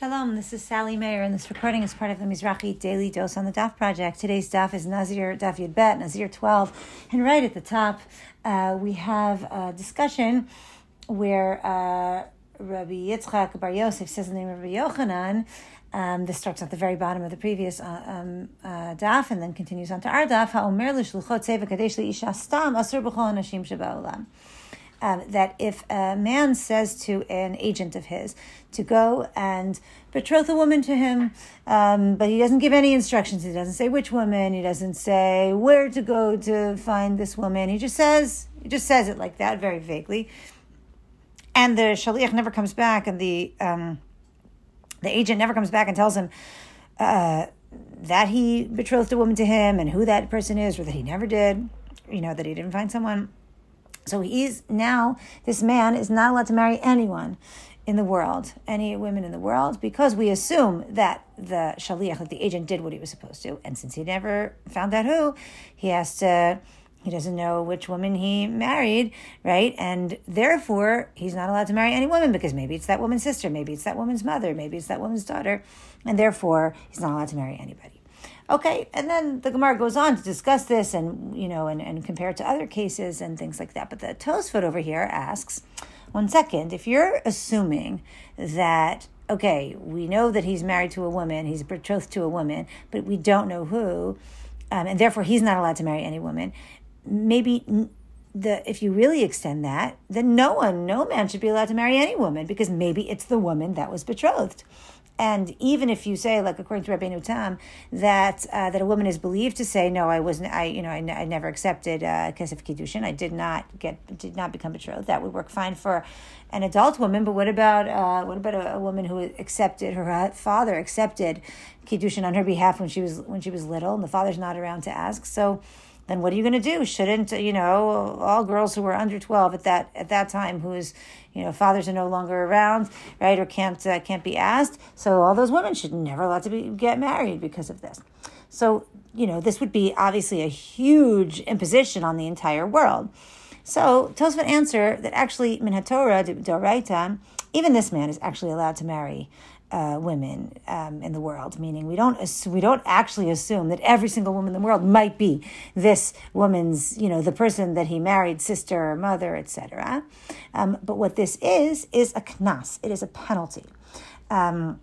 Shalom, this is Sally Mayer, and this recording is part of the Mizrahi Daily Dose on the Daf Project. Today's Daf is Nazir Daf Yud Bet, Nazir 12, and right at the top, uh, we have a discussion where uh, Rabbi Yitzchak Bar Yosef says the name of Rabbi Yochanan. Um, this starts at the very bottom of the previous uh, um, uh, daf and then continues on to our daf. Ha'omer l'shluchot seva kadesh stam asur b'chol anashim sheba'olam um, that if a man says to an agent of his to go and betroth a woman to him, um, but he doesn't give any instructions, he doesn't say which woman, he doesn't say where to go to find this woman, he just says, he just says it like that, very vaguely. And the shaliach never comes back, and the um, the agent never comes back and tells him uh, that he betrothed a woman to him and who that person is, or that he never did, you know, that he didn't find someone so he's now, this man is not allowed to marry anyone in the world, any women in the world, because we assume that the shaliach, the agent, did what he was supposed to. And since he never found out who, he has to, he doesn't know which woman he married, right? And therefore, he's not allowed to marry any woman because maybe it's that woman's sister, maybe it's that woman's mother, maybe it's that woman's daughter. And therefore, he's not allowed to marry anybody. Okay, and then the Gemara goes on to discuss this and you know and, and compare it to other cases and things like that. But the Tosfot over here asks, one second, if you're assuming that okay, we know that he's married to a woman, he's betrothed to a woman, but we don't know who, um, and therefore he's not allowed to marry any woman. Maybe the if you really extend that, then no one, no man should be allowed to marry any woman because maybe it's the woman that was betrothed. And even if you say, like according to Rabbeinu Tam, that uh, that a woman is believed to say, no, I wasn't, I you know, I, n- I never accepted uh, kesef kiddushin, I did not get, did not become betrothed. That would work fine for an adult woman. But what about uh, what about a, a, woman who accepted her father accepted kiddushin on her behalf when she was when she was little, and the father's not around to ask? So then what are you going to do? Shouldn't you know all girls who were under twelve at that at that time, whose you know fathers are no longer around, right, or can't uh, can't be asked? So all those women should never allowed to be get married because of this. So you know this would be obviously a huge imposition on the entire world. So Tosfot answer that actually min Torah doraita, even this man is actually allowed to marry uh, women um, in the world, meaning we don't we don't actually assume that every single woman in the world might be this woman's, you know, the person that he married, sister, mother, etc. Um, but what this is is a knas. It is a penalty. Um,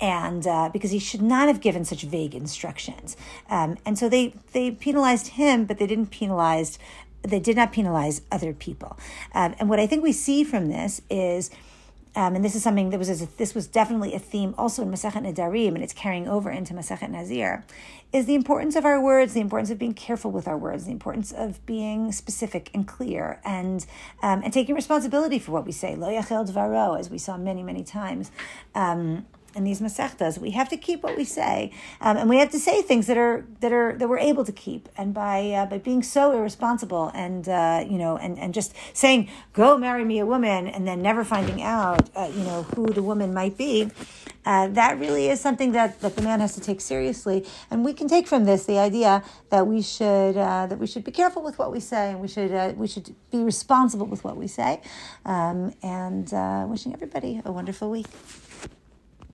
and uh, because he should not have given such vague instructions, um, and so they they penalized him, but they didn't penalize they did not penalize other people. Um, and what I think we see from this is um, and this is something that was a, this was definitely a theme also in Masachet Nedarim, and it's carrying over into Masachet Nazir, is the importance of our words, the importance of being careful with our words, the importance of being specific and clear, and um, and taking responsibility for what we say. Lo yachel dvaro, as we saw many many times. In these masechtas. We have to keep what we say, um, and we have to say things that are that are that we're able to keep. And by uh, by being so irresponsible and uh, you know and and just saying go marry me a woman and then never finding out uh, you know who the woman might be, uh, that really is something that that the man has to take seriously. And we can take from this the idea that we should uh, that we should be careful with what we say and we should uh, we should be responsible with what we say. Um, and wishing everybody a wonderful week.